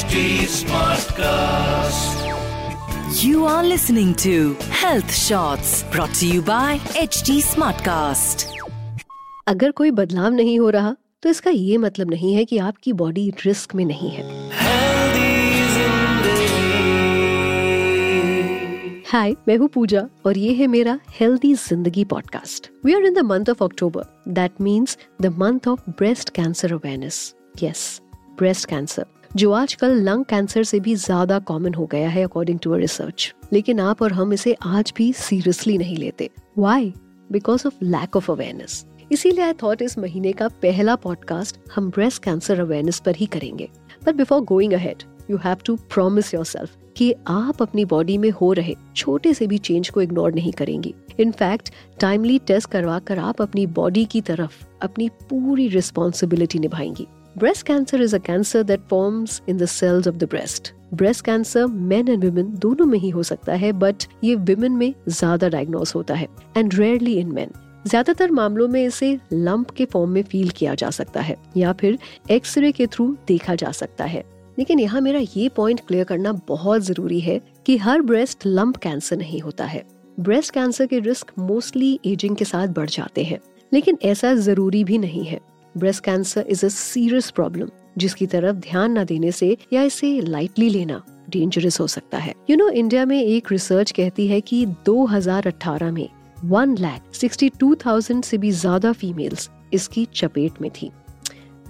HD Smartcast. You are listening to Health Shots brought to you by HD Smartcast. अगर कोई बदलाव नहीं हो रहा तो इसका ये मतलब नहीं है कि आपकी बॉडी रिस्क में नहीं है। हाय मैं हूँ पूजा और ये है मेरा हेल्दी ज़िंदगी podcast we are in the month of October that means the month of breast cancer awareness yes breast cancer जो आजकल लंग कैंसर से भी ज़्यादा कॉमन हो गया है अकॉर्डिंग टू अ रिसर्च लेकिन आप और हम इसे आज भी सीरियसली नहीं लेते. Why because of lack of awareness इसीलिए आई थॉट इस महीने का पहला पॉडकास्ट हम ब्रेस्ट कैंसर अवेयरनेस पर ही करेंगे. But before going ahead you have to promise yourself कि आप अपनी बॉडी में हो रहे छोटे से भी चेंज को इग्नोर नहीं करेंगी. इनफैक्ट टाइमली टेस्ट करवा कर आप अपनी बॉडी की तरफ़ अपनी पूरी responsibility निभाएँगी. Breast cancer is a cancer that forms in the cells of the breast breast cancer men and women दोनों में ही हो सकता है बट ये वुमेन में ज़्यादा डायग्नोस होता है एंड रेयरली इन मेन ज़्यादातर मामलों में इसे लंप के फॉर्म में फील किया जा सकता है, या फिर एक्सरे के थ्रू देखा जा सकता है। लेकिन यहाँ मेरा ये पॉइंट क्लियर करना बहुत ज़रूरी है कि हर ब्रेस्ट लंप कैंसर नहीं होता है। ब्रेस्ट कैंसर के रिस्क मोस्टली एजिंग के साथ बढ़ जाते हैं, लेकिन ऐसा ज़रूरी भी नहीं है। Breast cancer is a serious problem जिसकी तरफ़ ध्यान न देने से या इसे लाइटली लेना डेंजरस हो सकता है। यू नो इंडिया में एक रिसर्च कहती है कि 2018 में one lakh sixty two thousand से भी ज़्यादा फीमेल्स इसकी चपेट में थी।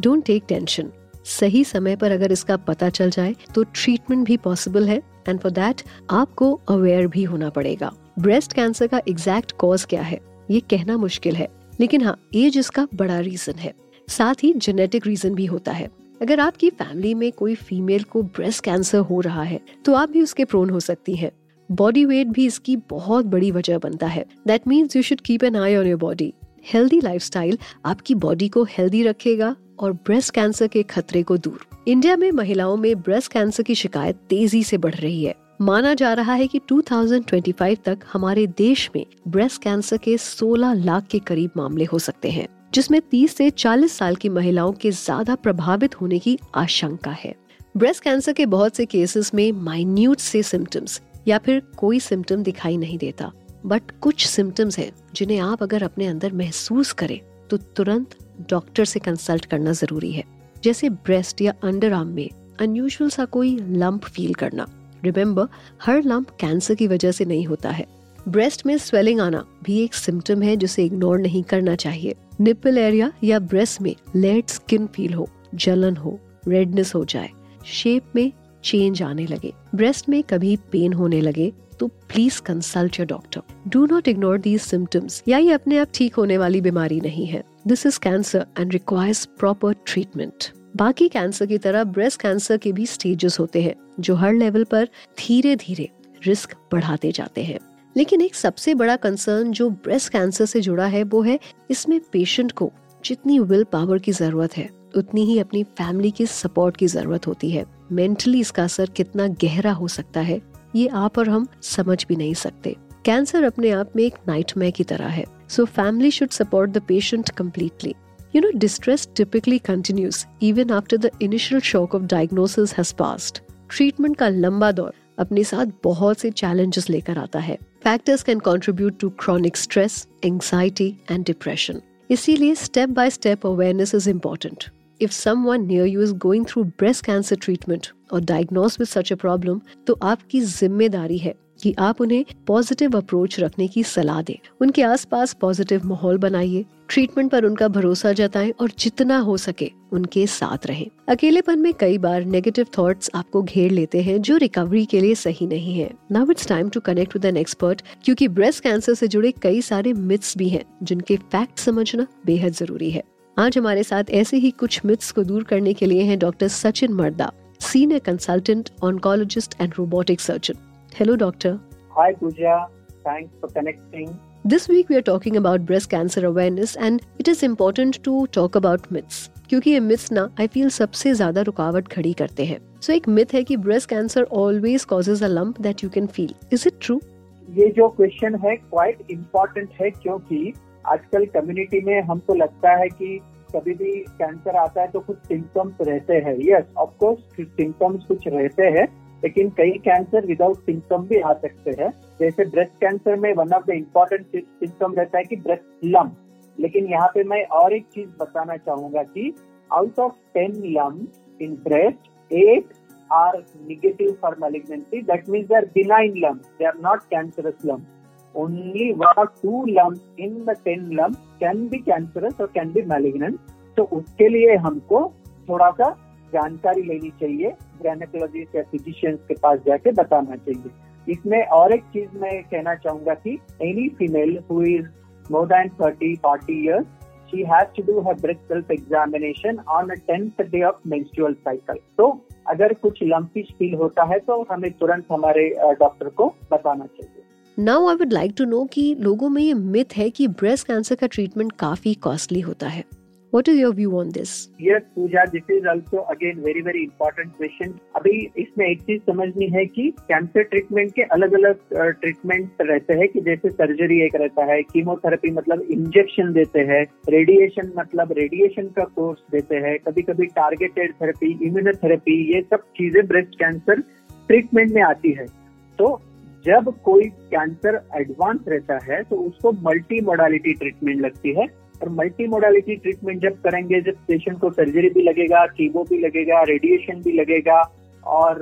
डोंट टेक टेंशन सही समय पर अगर इसका पता चल जाए तो ट्रीटमेंट भी पॉसिबल है एंड फॉर दैट आपको अवेयर भी होना पड़ेगा। ब्रेस्ट कैंसर का एग्जैक्ट कॉज क्या है? ये कहना मुश्किल है। लेकिन हाँ एज इसका बड़ा रीजन है। साथ ही जेनेटिक रीजन भी होता है। अगर आपकी फैमिली में कोई फीमेल को ब्रेस्ट कैंसर हो रहा है तो आप भी उसके प्रोन हो सकती हैं। बॉडी वेट भी इसकी बहुत बड़ी वजह बनता है। That means you should keep an eye on your body healthy lifestyle आपकी बॉडी को हेल्दी रखेगा और ब्रेस्ट कैंसर के खतरे को दूर। इंडिया में महिलाओं में ब्रेस्ट कैंसर की शिकायत तेज़ी से बढ़ रही है। माना जा रहा है कि 2025 तक हमारे देश में ब्रेस्ट कैंसर के 16 लाख के करीब मामले हो सकते हैं। जिसमें 30 से 40 साल की महिलाओं के ज़्यादा प्रभावित होने की आशंका है। ब्रेस्ट कैंसर के बहुत से केसेस में माइन्यूट से सिम्टम्स या फिर कोई सिम्टम दिखाई नहीं देता। बट कुछ सिम्टम्स हैं, जिन्हें आप अगर अपने अंदर महसूस करें तो तुरंत डॉक्टर से कंसल्ट करना ज़रूरी है। जैसे ब्रेस्ट या अंडर आर्म में अनयूजुअल सा कोई लंप फील करना। रिमेम्बर हर लंप कैंसर की वजह से नहीं होता है। ब्रेस्ट में स्वेलिंग आना भी एक सिम्टम है जिसे इग्नोर नहीं करना चाहिए। निपल एरिया या ब्रेस्ट में लेट स्किन फील हो, जलन हो रेडनेस हो जाए शेप में चेंज आने लगे। ब्रेस्ट में कभी पेन होने लगे तो please consult your doctor do not ignore these symptoms या ये अपने आप ठीक होने वाली बीमारी नहीं है। This is cancer and requires proper treatment बाकी कैंसर की तरह ब्रेस्ट कैंसर के भी स्टेजेस होते हैं, जो हर लेवल पर धीरे धीरे रिस्क बढ़ाते जाते हैं। लेकिन एक सबसे बड़ा कंसर्न जो ब्रेस्ट कैंसर से जुड़ा है, वो है इसमें पेशेंट को जितनी विल पावर की ज़रूरत है, उतनी ही अपनी फैमिली की सपोर्ट की ज़रूरत होती है। मेंटली इसका असर कितना गहरा हो सकता है, ये आप और हम समझ भी नहीं सकते। कैंसर अपने आप में एक नाइटमेयर की तरह है। So family should support the patient completely distress typically continues even after the initial shock of diagnosis has passed. Treatment का लंबा दौर अपने साथ बहुत से चैलेंजेस लेकर आता है। Factors can contribute to chronic stress anxiety and depression इसीलिए step by step awareness is important if someone near you is going through breast cancer treatment और diagnose with such a problem तो आपकी ज़िम्मेदारी है कि आप उन्हें पॉजिटिव अप्रोच रखने की सलाह दें। उनके आसपास पॉजिटिव माहौल बनाइए ट्रीटमेंट पर उनका भरोसा जताएँ और जितना हो सके उनके साथ रहें। अकेलेपन में कई बार नेगेटिव थॉट्स आपको घेर लेते हैं जो रिकवरी के लिए सही नहीं है। Now it's time to connect with an expert क्योंकि ब्रेस्ट कैंसर से जुड़े कई सारे मिथ्स भी हैं, जिनके फैक्ट समझना बेहद ज़रूरी है। आज हमारे साथ ऐसे ही कुछ मिथ्स को दूर करने के लिए हैं doctor Sachin Marda senior consultant oncologist and robotic surgeon Hello, Doctor. Hi, Pooja. Thanks for connecting. This week we are talking about breast cancer awareness, and it is important to talk about myths. क्योंकि ये myths ना I feel सबसे ज़्यादा रुकावट खड़ी करते हैं so so, एक मिथ है कि breast cancer always causes a lump that you can feel is it true ये जो क्वेश्चन है क्वाइट इम्पोर्टेंट है क्योंकि आजकल कम्युनिटी में हमको लगता है कि कभी भी कैंसर आता है तो कुछ सिम्टम्स रहते हैं यस ऑफकोर्स कुछ सिम्टम्स कुछ रहते हैं लेकिन कई कैंसर विदाउट सिम्टम भी आ सकते हैं। जैसे ब्रेस्ट कैंसर में one of the important symptom रहता है कि ब्रेस्ट लम लेकिन यहाँ पे मैं और एक चीज़ बताना चाहूँगा कि out of ten lump in breast eight are negative for malignancy that means they are benign lump they are not cancerous lump only one of two lump in the ten lump can be cancerous और can be malignant तो उसके लिए हमको थोड़ा सा जानकारी लेनी चाहिए ग्राइनेकोलॉजिस्ट या फिजिशियंस के पास जाके बताना चाहिए। इसमें और एक चीज़ मैं कहना चाहूँगा कि any female who is more than 30, 40 years, she has to do her breast self examination on a 10th day of menstrual cycle. तो अगर कुछ लंपिश फील होता है तो हमें तुरंत हमारे डॉक्टर को बताना चाहिए। Now I would like to know कि लोगों में ये मिथ है कि ब्रेस्ट कैंसर का ट्रीटमेंट काफ़ी कॉस्टली होता है। What is your view on this? Yes, Pooja, this is also again very very important question. अभी इसमें एक चीज़ समझनी है कि कैंसर ट्रीटमेंट के अलग अलग ट्रीटमेंट रहते हैं कि जैसे सर्जरी एक रहता है कीमोथेरेपी मतलब इंजेक्शन देते हैं रेडिएशन मतलब रेडिएशन का कोर्स देते हैं कभी कभी टारगेटेड थेरेपी इम्यूनोथेरेपी ये सब चीज़ें ब्रेस्ट कैंसर ट्रीटमेंट में आती है तो जब कोई कैंसर एडवांस रहता है तो उसको मल्टी मोडालिटी ट्रीटमेंट लगती है और मल्टी मोडालिटी ट्रीटमेंट जब करेंगे, जब पेशेंट को सर्जरी भी लगेगा कीमो भी लगेगा रेडिएशन भी लगेगा, और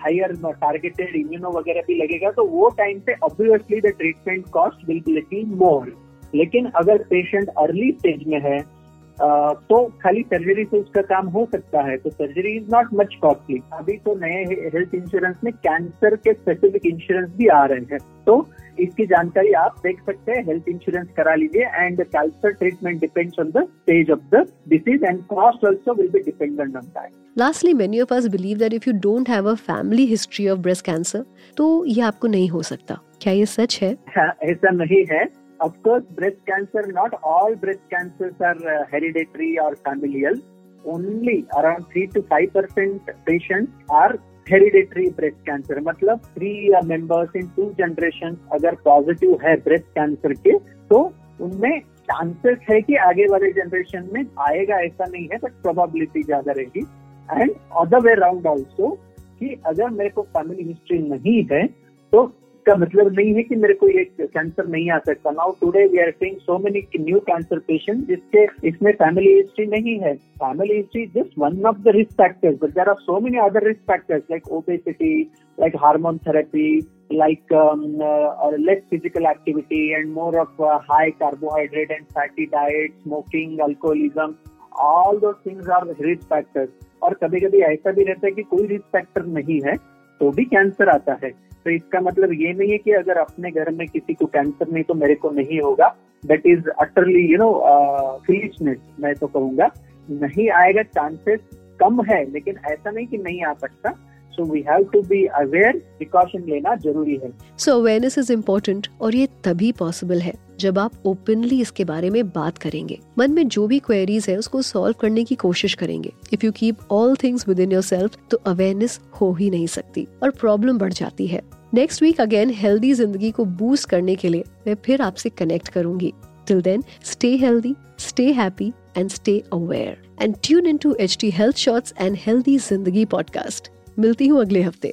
हायर टारगेटेड इम्यूनो वगैरह भी लगेगा तो वो टाइम पे obviously the treatment cost will be little more लेकिन अगर पेशेंट अर्ली स्टेज में है तो खाली सर्जरी से उसका काम हो सकता है तो surgery is not much costly अभी तो नए हेल्थ इंश्योरेंस में कैंसर के स्पेसिफिक इंश्योरेंस भी आ रहे हैं तो इसकी जानकारी आप देख सकते हैं हेल्थ इंश्योरेंस करा लीजिए and cancer treatment depends on the stage of the disease and cost also will be dependent on that Lastly, many of us believe that if you don't have a family history of breast cancer, तो ये आपको नहीं हो सकता क्या ये सच है ऐसा नहीं है Of course, breast cancer, not all breast cancers are uh, hereditary or familial. Only around 3 to 5 percent patients are hereditary breast cancer मतलब three members in two generation अगर पॉजिटिव है ब्रेस्ट कैंसर के तो उनमें चांसेस है कि आगे वाले जनरेशन में आएगा, ऐसा नहीं है बट प्रोबेबिलिटी ज़्यादा रहेगी। And other way round also कि अगर मेरे को फैमिली हिस्ट्री नहीं है तो का मतलब नहीं है कि मेरे को ये कैंसर नहीं आ सकता। Now today we are seeing so many new cancer patient जिसके इसमें फैमिली हिस्ट्री नहीं है। Family history just one of the risk factors but there are so many other risk factors like obesity like hormone therapy less physical activity and more of uh, high carbohydrate and fatty diet, smoking, alcoholism, all those things are risk factors. और कभी कभी ऐसा भी रहता है कि कोई risk factor नहीं है तो भी कैंसर आता है। तो इसका मतलब ये नहीं है कि अगर अपने घर में किसी को कैंसर नहीं तो मेरे को नहीं होगा। That is utterly you know foolishness मैं तो कहूँगा। नहीं आएगा चांसेस कम है, लेकिन ऐसा नहीं कि नहीं आ सकता। So we have to be aware precaution लेना ज़रूरी है। सो अवेयरनेस इज़ इम्पोर्टेंट और ये तभी पॉसिबल है। जब आप ओपनली इसके बारे में बात करेंगे, मन में जो भी क्वेरीज है, उसको सॉल्व करने की कोशिश करेंगे। If you keep all things within your तो अवेयरनेस हो ही नहीं सकती और प्रॉब्लम बढ़ जाती है। नेक्स्ट वीक अगेन हेल्दी ज़िंदगी को बूस्ट करने के लिए मैं फिर आपसे कनेक्ट करूँगी। Till then stay healthy stay happy and stay aware and tune in to H T health shorts and healthy ज़िंदगी पॉडकास्ट मिलती हूँ अगले हफ़्ते।